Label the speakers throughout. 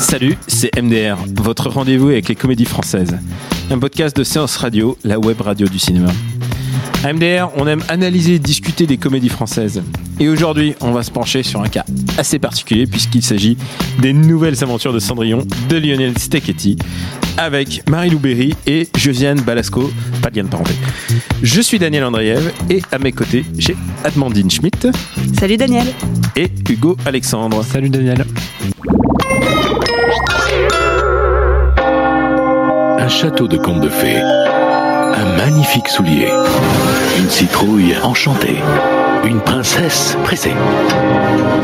Speaker 1: Salut, c'est MDR, votre rendez-vous avec les comédies françaises. Un podcast de séance radio, la web radio du cinéma. À MDR, on aime analyser et discuter des comédies françaises. Et aujourd'hui, on va se pencher sur un cas assez particulier puisqu'il s'agit des nouvelles aventures de Cendrillon de Lionel Steketty avec Marie Louberry et Josiane Balasco, pas de lien de parenté. Je suis Daniel Andreev et à mes côtés, j'ai Admandine Schmidt
Speaker 2: Salut Daniel.
Speaker 1: et Hugo Alexandre. Salut Daniel.
Speaker 3: Château de contes de fées. Un magnifique soulier. Une citrouille enchantée. Une princesse pressée.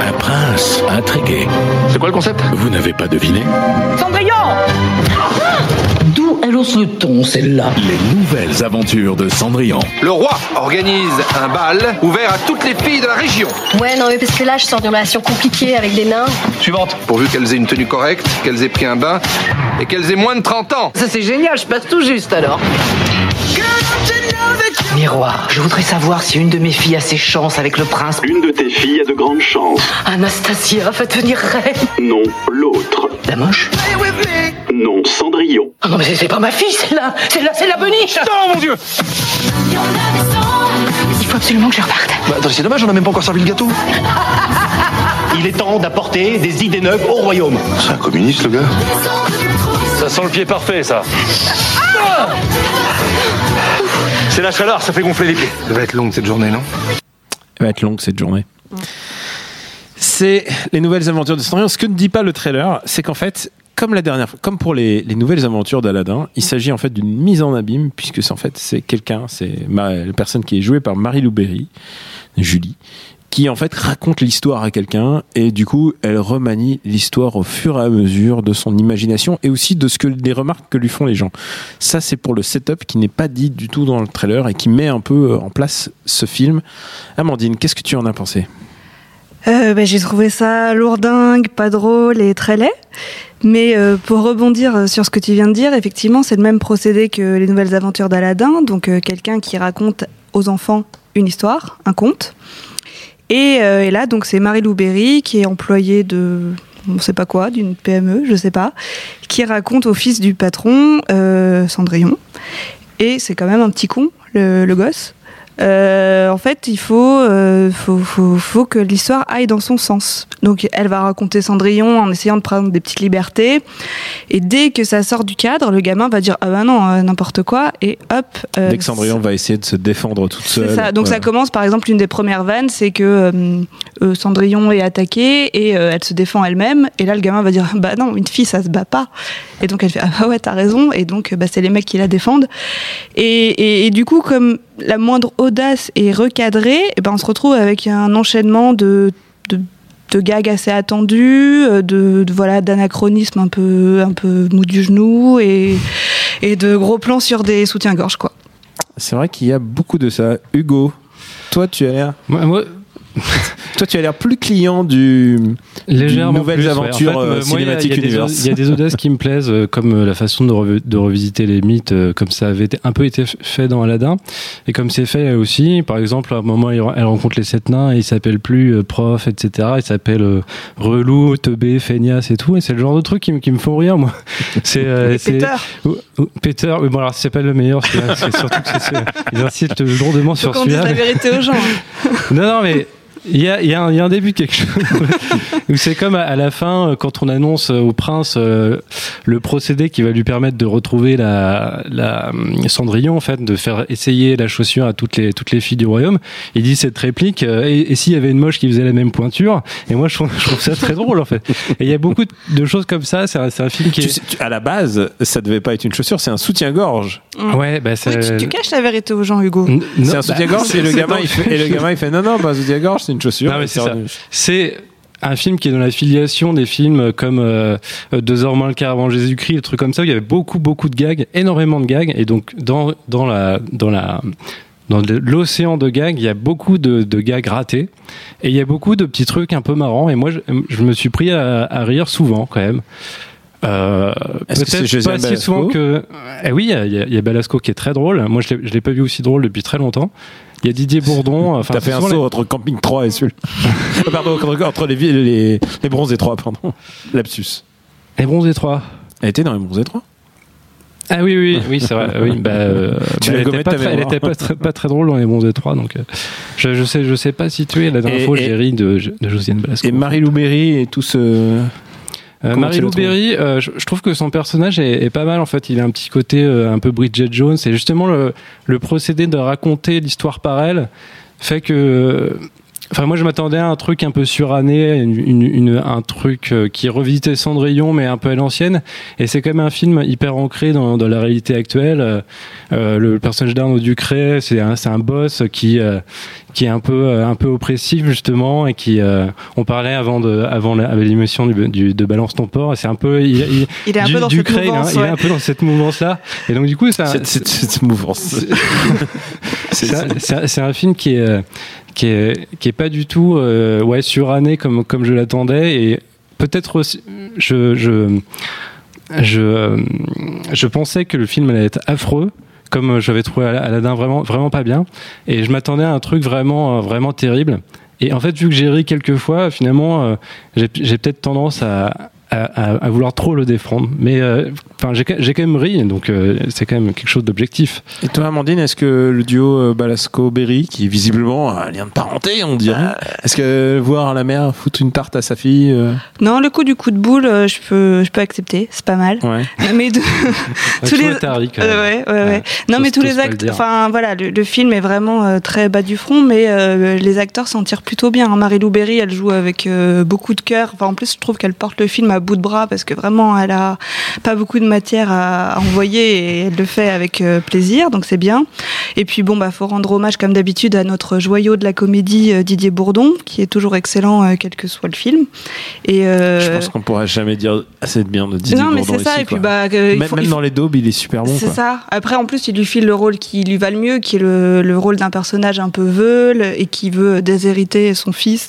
Speaker 3: Un prince intrigué.
Speaker 4: C'est quoi le concept?
Speaker 3: Vous n'avez pas deviné?
Speaker 5: D'où celle-là
Speaker 3: Les nouvelles aventures de Cendrillon.
Speaker 4: Le roi organise un bal ouvert à toutes les filles de la région.
Speaker 6: Ouais, non, mais parce que là, je sors d'une relation compliquée avec des nains.
Speaker 4: Suivante. Pourvu qu'elles aient une tenue correcte, qu'elles aient pris un bain et qu'elles aient moins de 30 ans.
Speaker 5: Ça c'est génial, je passe tout juste alors. Miroir, je voudrais savoir si une de mes filles a ses chances avec le prince.
Speaker 7: Une de tes filles a de grandes chances.
Speaker 5: Anastasia va devenir reine.
Speaker 7: Non, l'autre.
Speaker 5: La moche
Speaker 7: Non, Cendrillon.
Speaker 5: Ah non mais c'est- c'est pas ma fille, celle-là C'est là, c'est la beniche
Speaker 4: Oh mon dieu
Speaker 5: Il faut absolument que je reparte.
Speaker 4: Bah attends, c'est dommage, on a même pas encore servi le gâteau.
Speaker 8: Il est temps d'apporter des idées neuves au royaume.
Speaker 4: C'est un communiste le gars.
Speaker 8: Ça sent le pied parfait, ça. C'est la chaleur, ça fait gonfler les pieds.
Speaker 4: Ça va être longue cette journée, non?
Speaker 1: Elle va être longue cette journée. C'est les nouvelles aventures de Cendrillon. Ce que ne dit pas le trailer, c'est qu'en fait, comme la dernière comme pour les, les nouvelles aventures d'Aladin, il s'agit en fait d'une mise en abîme, puisque c'est en fait c'est quelqu'un, c'est la personne qui est jouée par Marie Louberry, Julie, qui en fait raconte l'histoire à quelqu'un et du coup elle remanie l'histoire au fur et à mesure de son imagination et aussi de ce que des remarques que lui font les gens. Ça c'est pour le setup qui n'est pas dit du tout dans le trailer et qui met un peu euh, en place ce film. Amandine, qu'est-ce que tu en as pensé?
Speaker 2: Euh, bah, J'ai trouvé ça lourdingue, pas drôle et très laid. Mais euh, pour rebondir sur ce que tu viens de dire, effectivement, c'est le même procédé que les nouvelles aventures d'Aladin. Donc, euh, quelqu'un qui raconte aux enfants une histoire, un conte. Et, euh, et là, donc, c'est Marie Louberry qui est employée de, on sait pas quoi, d'une PME, je sais pas, qui raconte au fils du patron, euh, Cendrillon. Et c'est quand même un petit con, le, le gosse. Euh, en fait, il faut, euh, faut, faut, faut que l'histoire aille dans son sens. Donc, elle va raconter Cendrillon en essayant de prendre des petites libertés. Et dès que ça sort du cadre, le gamin va dire Ah ben non, euh, n'importe quoi. Et hop. euh,
Speaker 1: Dès que Cendrillon va essayer de se défendre toute seule.
Speaker 2: ça. Donc ça commence par exemple une des premières vannes, c'est que euh, Cendrillon est attaquée et elle se défend elle-même. Et là le gamin va dire bah non, une fille ça se bat pas. Et donc elle fait ah bah ouais t'as raison. Et donc bah, c'est les mecs qui la défendent. Et, et- et du coup comme la moindre audace est recadrée, et ben on se retrouve avec un enchaînement de, de de gags assez attendus, euh, de, de voilà d'anachronismes un peu un peu mou du genou et et de gros plans sur des soutiens-gorge quoi.
Speaker 1: C'est vrai qu'il y a beaucoup de ça. Hugo, toi tu as l'air. toi tu as l'air plus client du
Speaker 9: légèrement
Speaker 1: du nouvelles
Speaker 9: plus, ouais.
Speaker 1: aventures
Speaker 9: En fait,
Speaker 1: euh,
Speaker 9: il y a- y, des-
Speaker 1: universe.
Speaker 9: il y a des audaces qui me plaisent, euh, comme euh, la façon de, revi- de revisiter les mythes, comme ça avait été, un peu été fait dans Aladdin, et comme c'est fait aussi. Par exemple, à un moment, il- elle rencontre les sept nains et il s'appelle plus prof, etc. Il s'appelle euh, relou, teubé, feignasse et tout. Et c'est le genre de truc qui, me- qui me font rire, moi. C'est euh,
Speaker 2: Peter.
Speaker 9: Oh, oh, Peter, oui, bon alors c'est pas le meilleur, c'est surtout que c'est- ils insistent lourdement
Speaker 2: Faut
Speaker 9: sur celui-là.
Speaker 2: la vérité aux gens. hein.
Speaker 9: non, non, mais Il y a, y, a y a un début de quelque chose c'est comme à, à la fin euh, quand on annonce euh, au prince euh, le procédé qui va lui permettre de retrouver la, la euh, Cendrillon en fait, de faire essayer la chaussure à toutes les toutes les filles du royaume. Il dit cette réplique euh, et, et s'il y avait une moche qui faisait la même pointure Et moi je trouve, je trouve ça très drôle en fait. Et il y a beaucoup de choses comme ça. C'est un, un film qui
Speaker 1: Tu
Speaker 9: est
Speaker 1: sais, tu- à la base, ça devait pas être une chaussure, c'est un soutien-gorge.
Speaker 9: Ouais bah
Speaker 2: Oui,
Speaker 9: c'est
Speaker 2: tu, tu caches la vérité aux gens, Hugo.
Speaker 1: C'est un
Speaker 9: bah,
Speaker 1: soutien-gorge et le gamin il fait et le gamin il fait non non pas un soutien-gorge, c'est une chaussure.
Speaker 9: Non, mais
Speaker 1: Et
Speaker 9: c'est ça.
Speaker 1: revenu.
Speaker 9: C'est un film qui est dans la filiation des films comme euh, Deux heures moins le quart avant Jésus-Christ, des trucs comme ça, où il y avait beaucoup, beaucoup de gags, énormément de gags. Et donc, dans, dans la, dans la, dans l'océan de gags, il y a beaucoup de, de gags ratés. Et il y a beaucoup de petits trucs un peu marrants. Et moi, je, je me suis pris à, à rire souvent, quand même. Euh, peut-être pas si souvent que. Eh oui, il y a- y, Balasco qui est très drôle. Moi, je l'ai- pas vu aussi drôle depuis très longtemps. Il y a Didier Bourdon.
Speaker 1: T'as fait un saut entre Camping 3 et celui Ah, Pardon, entre, entre les, les, les bronzes 3, pardon. Lapsus.
Speaker 9: les, les bronzés 3.
Speaker 1: Elle était dans les bronzes 3
Speaker 9: Ah oui, oui, oui, c'est vrai. Oui, bah, euh,
Speaker 1: Tu
Speaker 9: bah,
Speaker 1: l'as
Speaker 9: elle
Speaker 1: gommé
Speaker 9: était pas, très, elle
Speaker 1: mémoire.
Speaker 9: était pas, très, pas très drôle dans les bons étroits, donc euh, je, je sais, je sais pas situer. La dernière
Speaker 1: Et-
Speaker 9: fois,
Speaker 1: et-
Speaker 9: j'ai ri de, de Josiane Balasco.
Speaker 1: Et Marie-Lou Berry et tout ce.
Speaker 9: Euh, Marie-Lou Berry, euh, je, je trouve que son personnage est, est pas mal en fait. Il a un petit côté euh, un peu Bridget Jones. Et justement, le, le procédé de raconter l'histoire par elle fait que. Enfin, moi, je m'attendais à un truc un peu suranné, une, une- une- un truc euh, qui revisitait Cendrillon, mais un peu à l'ancienne. Et c'est quand même un film hyper ancré dans, dans la réalité actuelle. Euh, euh, le personnage d'Arnaud Ducret, c'est un, c'est un boss qui euh, qui est un peu euh, un peu oppressif justement et qui euh, on parlait avant de avant la- avec l'émission du, du- de Balance ton port. C'est un peu il, il,
Speaker 2: Il est un
Speaker 9: du-
Speaker 2: peu dans cette
Speaker 9: Ducret, il est un-
Speaker 2: mouvance,
Speaker 9: il est
Speaker 2: ouais.
Speaker 9: un peu dans cette mouvance là. Et donc du coup, ça,
Speaker 1: Cette, cette, cette mouvance.
Speaker 9: c'est un, c'est un- c'est un film qui est euh, qui est qui est pas du tout euh, ouais suranné comme comme je l'attendais. Et peut-être aussi je je je euh, je pensais que le film allait être affreux comme j'avais trouvé Al- Aladdin vraiment vraiment pas bien. Et je m'attendais à un truc vraiment euh, vraiment terrible. Et en fait vu que j'ai ri quelques fois finalement euh, j'ai peut-être tendance à à, à- à vouloir trop le défendre mais euh, enfin j'ai j'ai quand même ri donc euh, c'est quand même quelque chose d'objectif
Speaker 1: Et toi, Amandine, est-ce que le duo euh, Balasco-Berry, qui est visiblement un lien de parenté, on dirait, est-ce que voir la mère foutre une tarte à sa fille euh,
Speaker 2: Non, le coup du coup de boule, euh, je peux, je peux accepter, c'est pas mal.
Speaker 1: Ouais.
Speaker 2: Mais de- tous les,
Speaker 9: vois, t'as ri, quand même.
Speaker 2: Euh, ouais, ouais, ouais. Non, mais tous les
Speaker 9: dire.
Speaker 2: enfin voilà, le, le film est vraiment euh, très bas du front, mais euh, les acteurs s'en tirent plutôt bien. hein. Marie-Lou Berry, elle joue avec euh, beaucoup de cœur. Enfin, en plus, je trouve qu'elle porte le film à bout de bras parce que vraiment, elle a pas beaucoup de matière à, envoyer et elle le fait avec euh, plaisir, donc c'est bien. Et puis bon, bah faut rendre hommage comme d'habitude à notre joyau de la comédie euh, Didier Bourdon, qui est toujours excellent euh, quel que soit le film. Et euh,
Speaker 1: Je pense qu'on pourra jamais dire assez de bien de Didier
Speaker 2: non, mais
Speaker 1: Bourdon
Speaker 2: c'est ça.
Speaker 1: ici,
Speaker 2: et puis bah, euh,
Speaker 1: même,
Speaker 2: faut-
Speaker 1: même
Speaker 2: il
Speaker 1: dans les daubes, il est super bon.
Speaker 2: c'est ça. Après, en plus, il lui file le rôle qui lui va le mieux, qui est le, le rôle d'un personnage un peu veule et qui veut déshériter son fils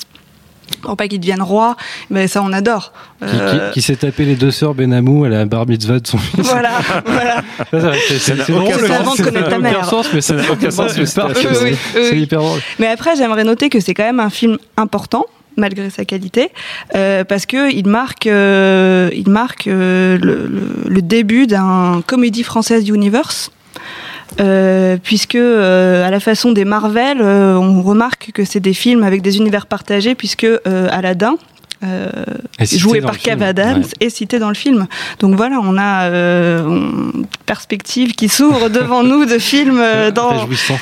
Speaker 2: pour pas qu'il devienne roi. Mais ça, on adore.
Speaker 9: qui, qui-
Speaker 2: Euh,
Speaker 9: qui s'est tapé les deux sœurs Benamou à la bar mitzvah de son fils.
Speaker 2: Voilà, voilà.
Speaker 9: C'est- drôle, Ça n'a aucun sens, mais ça n'a aucun sens. mais c'est.
Speaker 2: Oui, oui,
Speaker 9: hyper drôle.
Speaker 2: Mais après, j'aimerais noter que c'est quand même un film important malgré sa qualité, euh, parce que il marque, euh, il marque euh, le, le- le début d'un comédie française universe. Euh, puisque euh, à la façon des Marvel, euh, on remarque que c'est des films avec des univers partagés, puisque Aladdin, joué
Speaker 9: dans
Speaker 2: par. Kev Adams,
Speaker 9: Ouais.
Speaker 2: est cité dans le film. Donc voilà, on a euh, une perspective qui s'ouvre devant nous de films euh, dans,
Speaker 9: Réjouissant.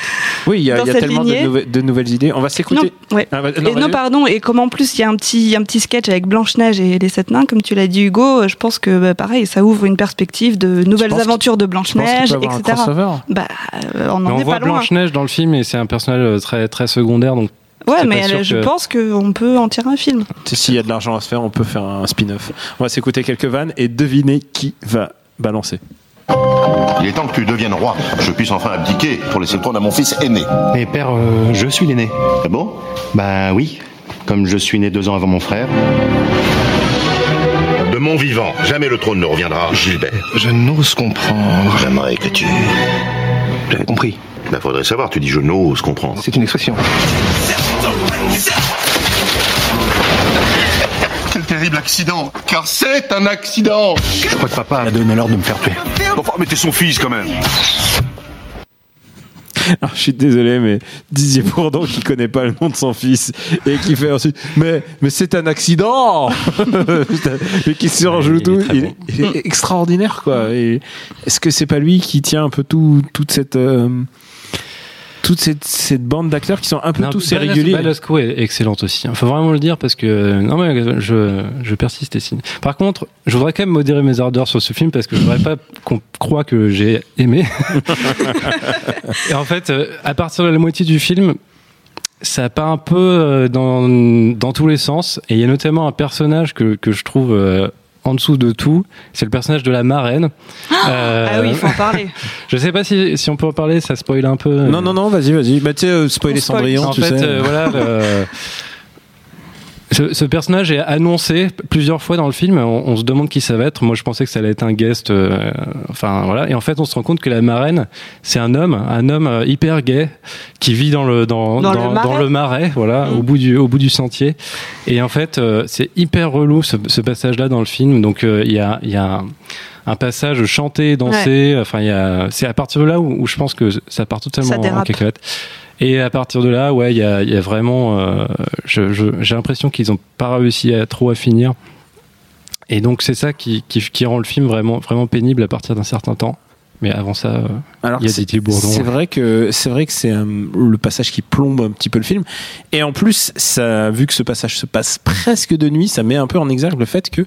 Speaker 1: Oui, il y a, y tellement de, nouvelles idées. On va s'écouter.
Speaker 2: Non, ouais.
Speaker 1: Ah, bah,
Speaker 2: Et
Speaker 1: non,
Speaker 2: pardon, et comme en plus il y a un petit, un petit sketch avec Blanche-Neige et les sept nains, comme tu l'as dit Hugo, euh, je pense que bah, pareil, ça ouvre une perspective de nouvelles aventures de
Speaker 1: avoir un
Speaker 2: etc.
Speaker 1: crossover.
Speaker 2: Bah, euh, on est
Speaker 9: voit
Speaker 2: pas loin.
Speaker 9: Blanche-Neige dans le film et c'est un personnage euh, très, très secondaire. Donc
Speaker 2: Ouais, mais elle- je
Speaker 9: que-
Speaker 2: pense qu'on peut en tirer un film.
Speaker 1: S'il y a de l'argent à se faire, on peut faire un spin-off. On va s'écouter quelques vannes et deviner qui va balancer.
Speaker 10: Il est temps que tu deviennes roi, que je puisse enfin abdiquer pour laisser le trône à mon fils aîné.
Speaker 8: Mais père, euh, je suis l'aîné.
Speaker 10: Ah bon?
Speaker 8: Bah oui, comme je suis né deux ans avant mon frère.
Speaker 10: De mon vivant, jamais le trône ne reviendra, Gilbert.
Speaker 8: Je n'ose comprendre.
Speaker 10: J'aimerais que tu...
Speaker 8: J'avais compris.
Speaker 10: Bah faudrait savoir, tu dis je n'ose comprendre.
Speaker 8: C'est une expression.
Speaker 10: Quel terrible accident Car c'est un accident
Speaker 8: Je crois que papa a donné l'ordre de me faire tuer.
Speaker 10: Enfin, mais t'es son fils quand même
Speaker 1: Alors, je suis désolé, mais Didier Bourdon qui connaît pas le nom de son fils et qui fait ensuite, mais, mais c'est un accident Et qui surjoue tout. Il, est- il est extraordinaire, quoi. Est-ce que c'est pas lui qui tient un peu tout, toute cette. euh, toute cette, cette bande d'acteurs qui sont un peu
Speaker 9: Non,
Speaker 1: tous irréguliers.
Speaker 9: Balasco est excellente aussi. Il faut vraiment le dire parce que non mais je, je persiste et signe. Par contre, je voudrais quand même modérer mes ardeurs sur ce film parce que je voudrais pas qu'on croit que j'ai aimé. et en fait, euh, à partir de la moitié du film, ça part un peu euh, dans, dans tous les sens. Et il y a notamment un personnage que, que je trouve euh, en dessous de tout. C'est le personnage de la marraine. Euh,
Speaker 2: Ah oui, il faut en parler.
Speaker 9: Je sais pas si, si on peut en parler, ça spoil un peu.
Speaker 1: Non, non, non, vas-y, vas-y. Bah, tu sais, euh, spoiler
Speaker 2: spoil.
Speaker 1: Cendrillon,
Speaker 9: En
Speaker 1: tu
Speaker 9: fait,
Speaker 1: sais.
Speaker 9: euh, voilà. Ce, ce personnage est annoncé plusieurs fois dans le film. On, on se demande qui ça va être. Moi, je pensais que ça allait être un guest. euh, enfin, voilà. Et en fait, on se rend compte que la marraine, c'est un homme, un homme euh, hyper gay qui vit dans le dans,
Speaker 2: Dans le marais.
Speaker 9: dans le marais, voilà,
Speaker 2: Mm.
Speaker 9: au bout du au bout du sentier. Et en fait, euh, c'est hyper relou ce, ce passage-là dans le film. Donc, euh, il y a il y a un, passage chanté, dansé. Enfin, il y a c'est à partir de là où, où je pense que ça part totalement
Speaker 2: Ça
Speaker 9: en cacahuète. Et à partir de là, ouais, il y vraiment. euh, je- J'ai l'impression qu'ils n'ont pas réussi à trop à finir. Et donc c'est ça qui, qui, qui rend le film vraiment, vraiment pénible à partir d'un certain temps. Mais avant ça, euh,
Speaker 1: Alors,
Speaker 9: il y a Didier Bourdon.
Speaker 1: C'est vrai que c'est vrai que c'est euh, le passage qui plombe un petit peu le film. Et en plus, ça, vu que ce passage se passe presque de nuit, ça met un peu en exergue le fait que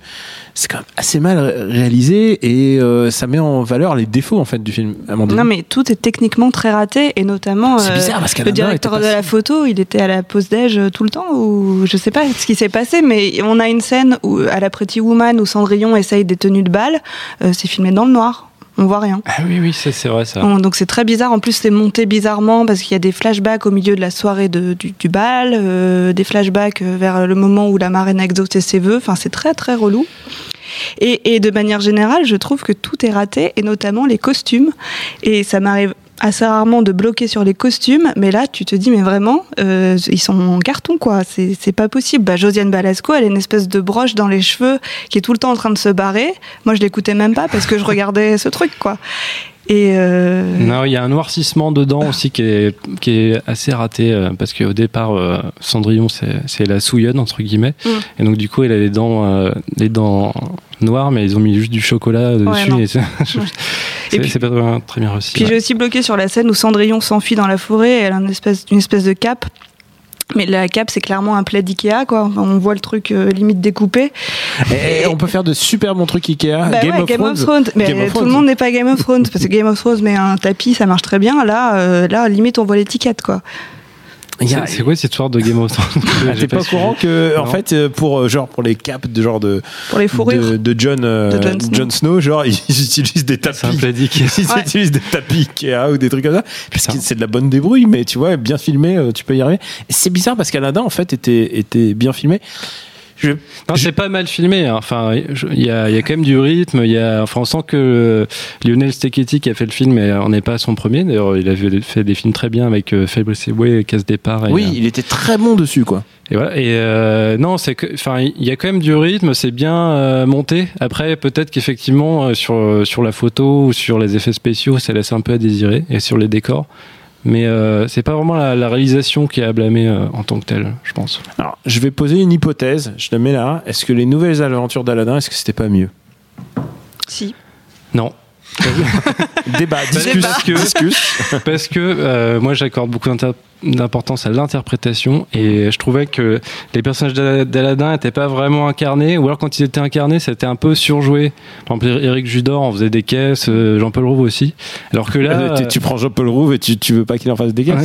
Speaker 1: c'est quand même assez mal ré- réalisé et euh, ça met en valeur les défauts en fait du film. Amandine.
Speaker 2: Non, mais tout est techniquement très raté et notamment
Speaker 1: C'est
Speaker 2: euh,
Speaker 1: bizarre, parce
Speaker 2: le directeur de la photo, il était à la pause déj tout le temps ou je sais pas ce qui s'est passé, mais on a une scène où à la Pretty Woman où Cendrillon essaye des tenues de bal, euh, c'est filmé dans le noir. On voit rien.
Speaker 9: Ah oui, oui, c'est vrai ça.
Speaker 2: Donc c'est très bizarre. En plus, c'est monté bizarrement parce qu'il y a des flashbacks au milieu de la soirée de- du, du bal, euh, des flashbacks euh, vers le moment où la marraine a exaucé ses vœux. Enfin, c'est très très relou. Et, et de manière générale, je trouve que tout est raté, et notamment les costumes. Et ça m'arrive assez rarement de bloquer sur les costumes, mais là, tu te dis, mais vraiment, euh, ils sont en carton, quoi. C'est pas possible. Bah, Josiane Balasco, elle a une espèce de broche dans les cheveux qui est tout le temps en train de se barrer. Moi, je l'écoutais même pas parce que je regardais ce truc, quoi. Et euh,
Speaker 9: Non, il y a un noircissement dedans aussi qui est, qui est assez raté euh, parce qu'au départ, euh, Cendrillon, c'est la souillonne, entre guillemets.
Speaker 2: Mm.
Speaker 9: Et donc, du coup, elle a les dents, euh, les dents noires, mais ils ont mis juste du chocolat dessus.
Speaker 2: non.
Speaker 9: et c'est pas très bien réussi.
Speaker 2: Puis
Speaker 9: ouais.
Speaker 2: j'ai aussi bloqué sur la scène où Cendrillon s'enfuit dans la forêt, elle a une espèce, une espèce de cape. Mais la cape, c'est clairement un plaid Ikea, quoi. Enfin, on voit le truc euh, limite découpé.
Speaker 1: Et on peut faire de super bons trucs Ikea.
Speaker 2: Bah
Speaker 1: Ah, Game,
Speaker 2: ouais,
Speaker 1: of,
Speaker 2: Game of Thrones. Mais
Speaker 1: Game of
Speaker 2: tout
Speaker 1: Thrones.
Speaker 2: le monde n'est pas Game of Thrones, parce que Game of Thrones met un tapis, ça marche très bien. Là, euh, là, limite, on voit l'étiquette, quoi.
Speaker 1: A-
Speaker 9: C'est quoi cette histoire de Game of Thrones
Speaker 1: Ah,
Speaker 9: J'ai
Speaker 1: T'es pas au
Speaker 9: suivi.
Speaker 1: courant que en
Speaker 9: Non.
Speaker 1: fait euh, pour euh, genre pour les capes de genre de
Speaker 2: Pour les fourrures.
Speaker 1: de, de John euh,
Speaker 2: De Jon Snow.
Speaker 1: Jon Snow genre ils utilisent des tapis ils
Speaker 2: Ouais.
Speaker 1: utilisent des tapis Ikea ou des trucs comme ça parce que c'est de la bonne débrouille mais tu vois bien filmé euh, tu peux y arriver c'est bizarre parce qu'Aladin en fait était était bien filmé je,
Speaker 9: Non, c'est pas mal filmé. hein. Enfin, il y a, il y a quand même du rythme. Il y a, enfin, on sent que euh, Lionel Steketty qui a fait le film, et on n'est pas à son premier. D'ailleurs, il a fait- des films très bien avec euh, Fabrice Eboué, Casse Départ. Et,
Speaker 1: oui
Speaker 9: euh,
Speaker 1: il était très bon dessus quoi
Speaker 9: Et voilà. Et euh, non, c'est que, enfin, il y a quand même du rythme, c'est bien euh, monté. Après, peut-être qu'effectivement, euh, sur euh, sur la photo ou sur les effets spéciaux, ça laisse un peu à désirer, et sur les décors. Mais euh, c'est pas vraiment la, la réalisation qui est à blâmer euh, en tant que telle, je pense.
Speaker 1: alors je vais poser une hypothèse je la mets là est-ce que les nouvelles aventures d'Aladin est-ce que c'était pas mieux?
Speaker 2: Si.
Speaker 9: Non.
Speaker 1: Débat discus
Speaker 9: Parce que,
Speaker 1: discus.
Speaker 9: parce que euh, moi j'accorde beaucoup d'importance à l'interprétation et je trouvais que les personnages d'Ala- d'Aladin n'étaient pas vraiment incarnés ou alors quand ils étaient incarnés c'était un peu surjoué. Par exemple Eric Judor en faisait des caisses euh, Jean-Paul Rouve aussi. Alors que là
Speaker 1: tu, tu prends Jean-Paul Rouve et tu, tu veux pas qu'il en fasse des gars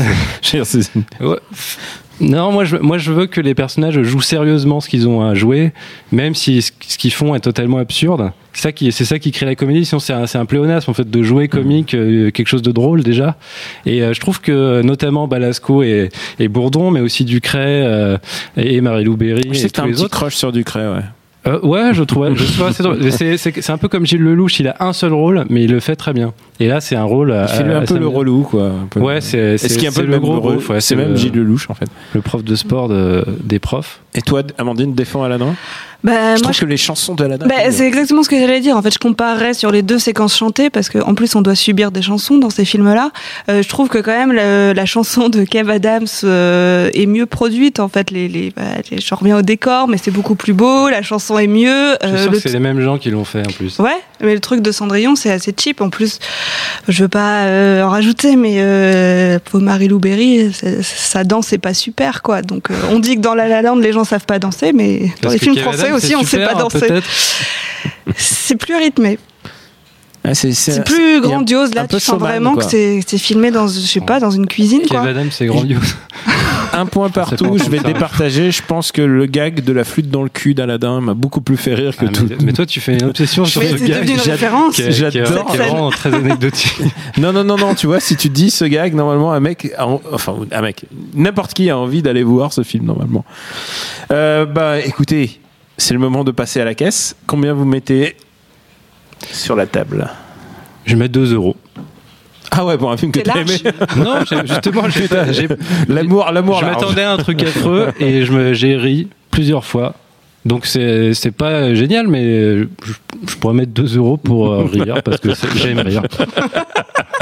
Speaker 9: Ouais. Non, moi je, moi je veux que les personnages jouent sérieusement ce qu'ils ont à jouer, même si ce ce qu'ils font est totalement absurde. C'est ça qui, c'est ça qui crée la comédie. Sinon, c'est un, c'est un pléonasme en fait de jouer comique, euh, quelque chose de drôle déjà. Et euh, je trouve que notamment Balasco et, et Bourdon, mais aussi Ducret euh, et Marie-Lou Berry
Speaker 1: je sais
Speaker 9: et
Speaker 1: que t'as
Speaker 9: tous
Speaker 1: un
Speaker 9: les
Speaker 1: petit
Speaker 9: autres.
Speaker 1: crush sur Ducret ouais
Speaker 9: Euh, ouais, je trouve, je trouve assez drôle. C'est, c'est, c'est un peu comme Gilles Lelouch, il a un seul rôle, mais il le fait très bien. Et là, c'est un rôle.
Speaker 1: il fait un peu le relou quoi.
Speaker 9: Ouais, c'est, c'est,
Speaker 1: un peu
Speaker 9: le gros ouais,
Speaker 1: C'est même
Speaker 9: le-
Speaker 1: Gilles Lelouch en fait.
Speaker 9: le prof de sport de- des profs.
Speaker 1: Et toi, Amandine, défends Aladin
Speaker 2: Bah,
Speaker 1: je
Speaker 2: moi,
Speaker 1: trouve
Speaker 2: je-
Speaker 1: que les chansons de Aladdin.
Speaker 2: Bah, c'est exactement ce que j'allais dire. En fait, je comparerais sur les deux séquences chantées parce qu'en plus, on doit subir des chansons dans ces films-là. Euh, je trouve que quand même le- la chanson de Kev Adams euh, est mieux produite. En fait, les, les, bah, les- je reviens au décor, mais c'est beaucoup plus beau. La chanson est mieux.
Speaker 9: Je suis
Speaker 2: Euh,
Speaker 9: sûr
Speaker 2: le
Speaker 9: que c'est les mêmes gens qui l'ont fait en plus.
Speaker 2: Ouais, mais le truc de Cendrillon, c'est assez cheap. En plus, je veux pas euh, en rajouter, mais euh, pour Marie-Lou Berry, c'est- sa danse est pas super, quoi. Donc, euh, on dit que dans La La Land, les gens savent pas danser, mais dans
Speaker 9: Parce
Speaker 2: les films
Speaker 9: Kev
Speaker 2: français
Speaker 9: Adams,
Speaker 2: aussi,
Speaker 9: c'est
Speaker 2: on sait
Speaker 9: super,
Speaker 2: pas danser. C'est plus rythmé.
Speaker 1: C'est
Speaker 2: C'est plus
Speaker 1: a
Speaker 2: grandiose. Là, tu sens
Speaker 1: showman,
Speaker 2: vraiment
Speaker 1: quoi.
Speaker 2: que c'est c'est filmé dans, je sais pas, dans une cuisine,
Speaker 9: Kev c'est grandiose.
Speaker 1: Un point partout, je vais
Speaker 9: ça.
Speaker 1: départager. Je pense que le gag de la flûte dans le cul d'Aladin m'a beaucoup plus fait rire que
Speaker 9: Ah,
Speaker 1: tout.
Speaker 9: mais, mais toi, tu fais une obsession sur ce
Speaker 2: c'est
Speaker 9: gag.
Speaker 1: J'adore.
Speaker 9: qui est vraiment très anecdotique.
Speaker 1: Non, non, non, non, tu vois, si tu dis ce gag, normalement, un mec, a enfin, un mec, n'importe qui a envie d'aller voir ce film, normalement. Euh, bah, écoutez, c'est le moment de passer à la caisse. Combien vous mettez sur la table?
Speaker 9: Je mets 2 euros.
Speaker 1: Ah ouais, pour un film que t'as aimé.
Speaker 9: Non, justement, j'ai pas- j'ai-
Speaker 1: L'amour, l'amour,
Speaker 9: je
Speaker 1: large.
Speaker 9: m'attendais à un truc affreux et je me- j'ai ri plusieurs fois. Donc c'est c'est pas génial, mais je, je pourrais mettre 2 euros pour euh, rire parce que j'aime rire.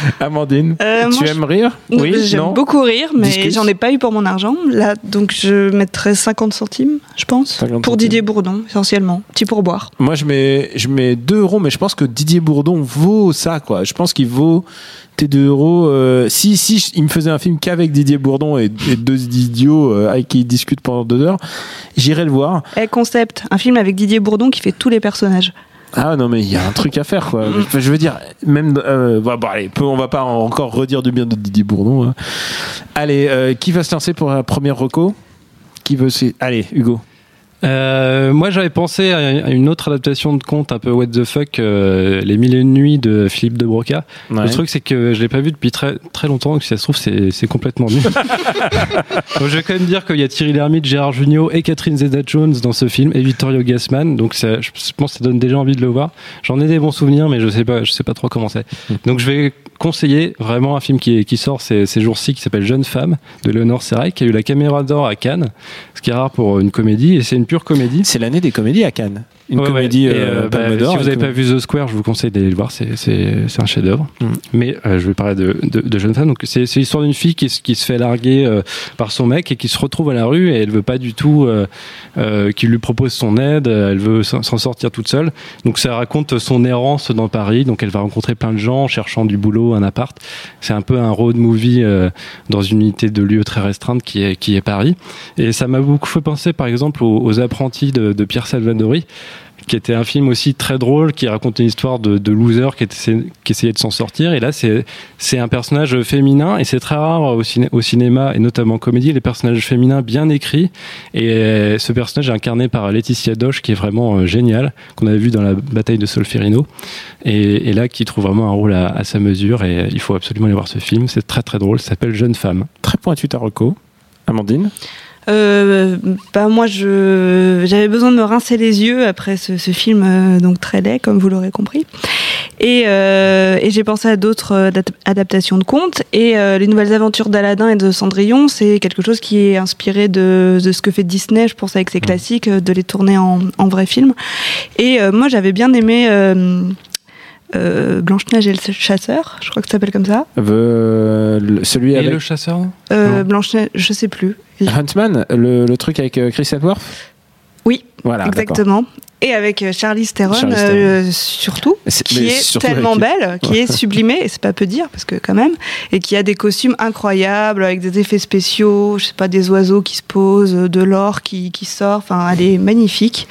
Speaker 1: Amandine,
Speaker 2: Euh,
Speaker 1: tu
Speaker 2: moi,
Speaker 1: aimes rire? Oui,
Speaker 2: J'aime beaucoup rire, mais j'en ai pas eu pour mon argent. Là, donc je mettrais 50 centimes, je pense,
Speaker 1: 50
Speaker 2: pour
Speaker 1: centimes.
Speaker 2: Didier Bourdon, essentiellement. Petit pourboire.
Speaker 1: Moi, je mets, je mets 2 euros, mais je pense que Didier Bourdon vaut ça, quoi. Je pense qu'il vaut tes 2 euros. euh, si, si, il me faisait un film qu'avec Didier Bourdon et, et deux idiots euh, avec qui il discute pendant deux heures, j'irais le voir.
Speaker 2: Eh, concept, un film avec Didier Bourdon qui fait tous les personnages.
Speaker 1: Ah non, mais il y a un truc à faire, quoi. Je, veux dire, même. Euh, bon, bon, allez, peu- on va pas encore redire du bien de Didier Bourdon. hein. Allez, euh, qui va se lancer pour la première reco? Qui veut se... Allez, Hugo.
Speaker 9: Euh, moi, j'avais pensé à une autre adaptation de conte un peu what the fuck, euh, Les Mille et une Nuits de Philippe de Broca.
Speaker 1: Ouais.
Speaker 9: Le truc, c'est que je l'ai pas vu depuis très très longtemps, donc si ça se trouve, c'est c'est complètement nul. donc, je vais quand même dire qu'il y a Thierry Lhermitte, Gérard Jugnot et Catherine Zeta-Jones dans ce film, et Vittorio Gassman. Donc, ça, je pense que ça donne déjà envie de le voir. J'en ai des bons souvenirs, mais je sais pas, je sais pas trop comment c'est. Donc, je vais conseiller vraiment un film qui, sort ces, ces jours-ci, qui s'appelle Jeune femme de Léonore Serrail, qui a eu la caméra d'or à Cannes, ce qui est rare pour une comédie, et c'est une pure comédie.
Speaker 1: C'est l'année des comédies à Cannes. Une
Speaker 9: Ouais,
Speaker 1: comédie
Speaker 9: ouais. Et,
Speaker 1: euh,
Speaker 9: euh, bah, si vous n'avez pas vu The Square, je vous conseille d'aller le voir. C'est c'est c'est un chef-d'œuvre.
Speaker 1: Mm.
Speaker 9: Mais euh, je vais parler de, de, de jeune femme. Donc c'est c'est l'histoire d'une fille qui, se- qui se fait larguer euh, par son mec et qui se retrouve à la rue et elle veut pas du tout euh, euh, qu'il lui propose son aide. Elle veut s'en sortir toute seule. Donc ça raconte son errance dans Paris. Donc elle va rencontrer plein de gens en cherchant du boulot, un appart. C'est un peu un road movie euh, dans une unité de lieu très restreinte qui est qui est Paris. Et ça m'a beaucoup fait penser, par exemple, aux, aux apprentis de, de Pierre Salvadori qui était un film aussi très drôle, qui racontait une histoire de, loser qui, essayait de s'en sortir. Et là, c'est un personnage féminin, et c'est très rare au, ciné- au cinéma, et notamment en comédie, les personnages féminins bien écrits. Et euh, ce personnage est incarné par Laetitia Doche, qui est vraiment euh, génial, qu'on avait vu dans la bataille de Solferino, et, là, qui trouve vraiment un rôle à, sa mesure. Et il faut absolument aller voir ce film. C'est très très drôle. Ça s'appelle Jeune femme.
Speaker 1: Très pointu ta. Amandine?
Speaker 2: Euh, bah moi, je j'avais besoin de me rincer les yeux après ce, ce film euh, donc très laid, comme vous l'aurez compris. Et, euh, et j'ai pensé à d'autres euh, adap- adaptations de contes. Et euh, les nouvelles aventures d'Aladin et de Cendrillon, c'est quelque chose qui est inspiré de, de ce que fait Disney, je pense, avec ses classiques, euh, de les tourner en, en vrai film. Et euh, moi, j'avais bien aimé. Euh, Blanche-Neige et le chasseur, je crois que ça s'appelle comme ça.
Speaker 1: Euh, le- celui
Speaker 9: Et
Speaker 1: avec
Speaker 9: le chasseur
Speaker 2: Euh. Blanche-Neige, je sais plus.
Speaker 1: Huntsman, le, le truc avec euh, Chris Hemsworth?
Speaker 2: Oui,
Speaker 1: Voilà,
Speaker 2: exactement. Et avec euh, Charlize Theron, euh, surtout,
Speaker 1: C'est-
Speaker 2: qui est tellement belle, qui est sublimée, et c'est pas peu dire, parce que quand même, et qui a des costumes incroyables, avec des effets spéciaux, je sais pas, des oiseaux qui se posent, de l'or qui, qui sort, enfin, elle est magnifique.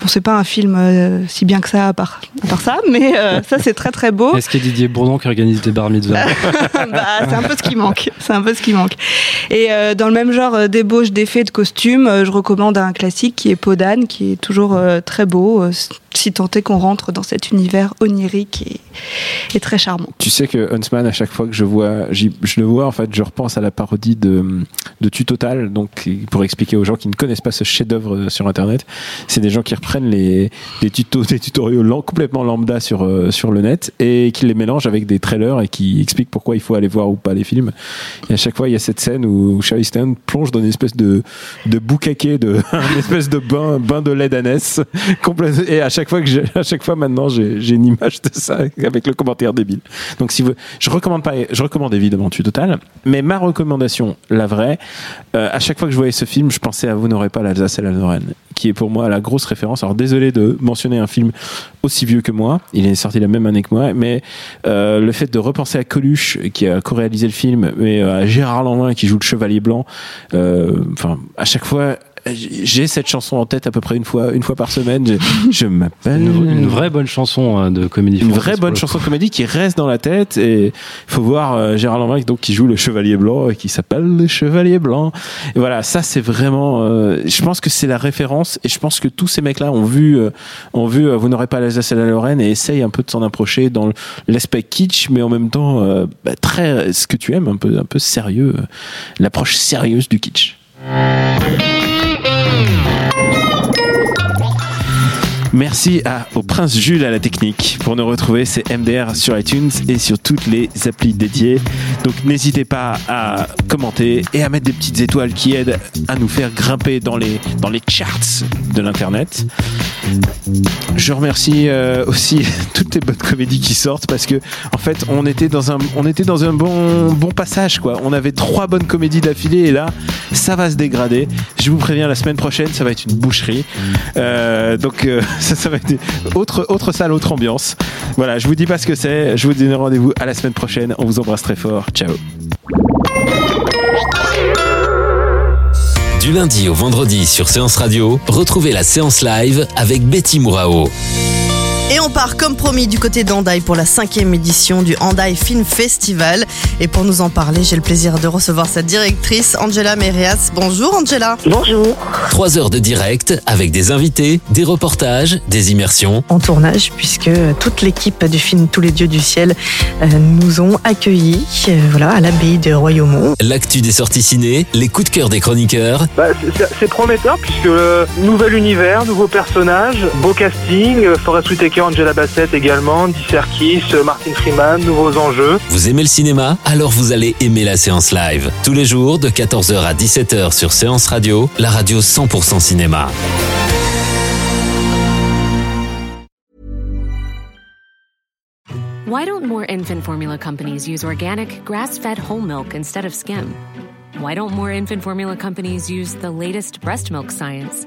Speaker 2: Bon, c'est pas un film euh, si bien que ça, à part, à part ça, mais euh, ça, c'est très très beau.
Speaker 9: Est-ce qu'il y a Didier Bourdon qui organise des bar mitzvahs
Speaker 2: Bah, c'est un peu ce qui manque. C'est un peu ce qui manque. Et euh, dans le même genre d'ébauche d'effets de costumes, je recommande un classique qui est Podane, qui est toujours très beau, si tant est qu'on rentre dans cet univers onirique et, très charmant.
Speaker 1: Tu sais que Huntsman, à chaque fois que je vois, je le vois, en fait, je repense à la parodie de, de tutotal, donc pour expliquer aux gens qui ne connaissent pas ce chef-d'œuvre euh, sur Internet, c'est des gens qui reprennent les des tutos, des tutoriels complètement lambda sur euh, sur le net et qui les mélangent avec des trailers et qui expliquent pourquoi il faut aller voir ou pas les films. Et à chaque fois, il y a cette scène où Charlie Theron plonge dans une espèce de de boucaquet, une espèce de bain bain de lait d'ânesse. Et à chaque fois que à chaque fois maintenant, j'ai j'ai une image de ça avec le commentaire débile. Donc si vous, je recommande pas, je recommande évidemment Tu Total, mais ma recommandation, la vraie, euh, à chaque fois que je voyais ce film, je pensais à Vous n'aurez pas l'Alsace et la Lorraine, qui est pour moi la grosse référence. Alors désolé de mentionner un film aussi vieux que moi, il est sorti la même année que moi, mais euh, le fait de repenser à Coluche qui a co-réalisé le film, mais euh, à Gérard Lanvin qui joue le Chevalier Blanc, enfin à chaque fois. J'ai cette chanson en tête à peu près une fois, une fois par semaine. Je, m'appelle
Speaker 9: Une, une vraie bonne chanson euh, de comédie
Speaker 1: une vraie bonne chanson
Speaker 9: coup.
Speaker 1: comédie qui reste dans la tête et il faut voir euh, Gérard Lanvin donc qui joue le chevalier blanc et qui s'appelle le chevalier blanc et voilà ça c'est vraiment euh, je pense que c'est la référence et je pense que tous ces mecs là ont vu euh, ont vu euh, vous n'aurez pas l'Alsace et la Lorraine et essayent un peu de s'en approcher dans l'aspect kitsch mais en même temps euh, bah, très ce que tu aimes un peu un peu sérieux l'approche sérieuse du kitsch Merci au Prince Jules à la technique. Pour nous retrouver, c'est MDR sur iTunes et sur toutes les applis dédiées. Donc n'hésitez pas à commenter et à mettre des petites étoiles qui aident à nous faire grimper dans les charts de l'Internet. Je remercie euh, aussi toutes les bonnes comédies qui sortent parce que en fait on était dans un on était dans un bon bon passage quoi. On avait trois bonnes comédies d'affilée et là ça va se dégrader. Je vous préviens la semaine prochaine ça va être une boucherie. Euh, donc euh, ça, ça va être autre autre salle autre ambiance. Voilà je vous dis pas ce que c'est. Je vous donne rendez-vous à la semaine prochaine. On vous embrasse très fort. Ciao.
Speaker 11: Lundi au vendredi sur Séance Radio, retrouvez la séance live avec Betty Mourao.
Speaker 12: Et on part comme promis du côté d'Andaï pour la cinquième édition du Andaï Film Festival. Et pour nous en parler, j'ai le plaisir de recevoir sa directrice, Angela Merias. Bonjour Angela.
Speaker 13: Bonjour.
Speaker 11: Trois heures de direct avec des invités, des reportages, des immersions.
Speaker 13: En tournage, puisque toute l'équipe du film Tous les dieux du ciel euh, nous ont accueillis euh, voilà, à l'abbaye de Royaumont.
Speaker 11: L'actu des sorties ciné, les coups de cœur des chroniqueurs.
Speaker 14: Bah, c'est- prometteur puisque euh, nouvel univers, nouveaux personnages, beau casting, euh, Forest Whitaker, Angela Bassett également, Andy Serkis, Martin Freeman, nouveaux enjeux.
Speaker 11: Vous aimez le cinéma? Alors vous allez aimer la séance live. Tous les jours de 14h à 17h sur Séance Radio, la radio 100% cinéma.
Speaker 15: Why don't more infant formula companies use organic, grass fed whole milk instead of skim? Why don't more infant formula companies use the latest breast milk science?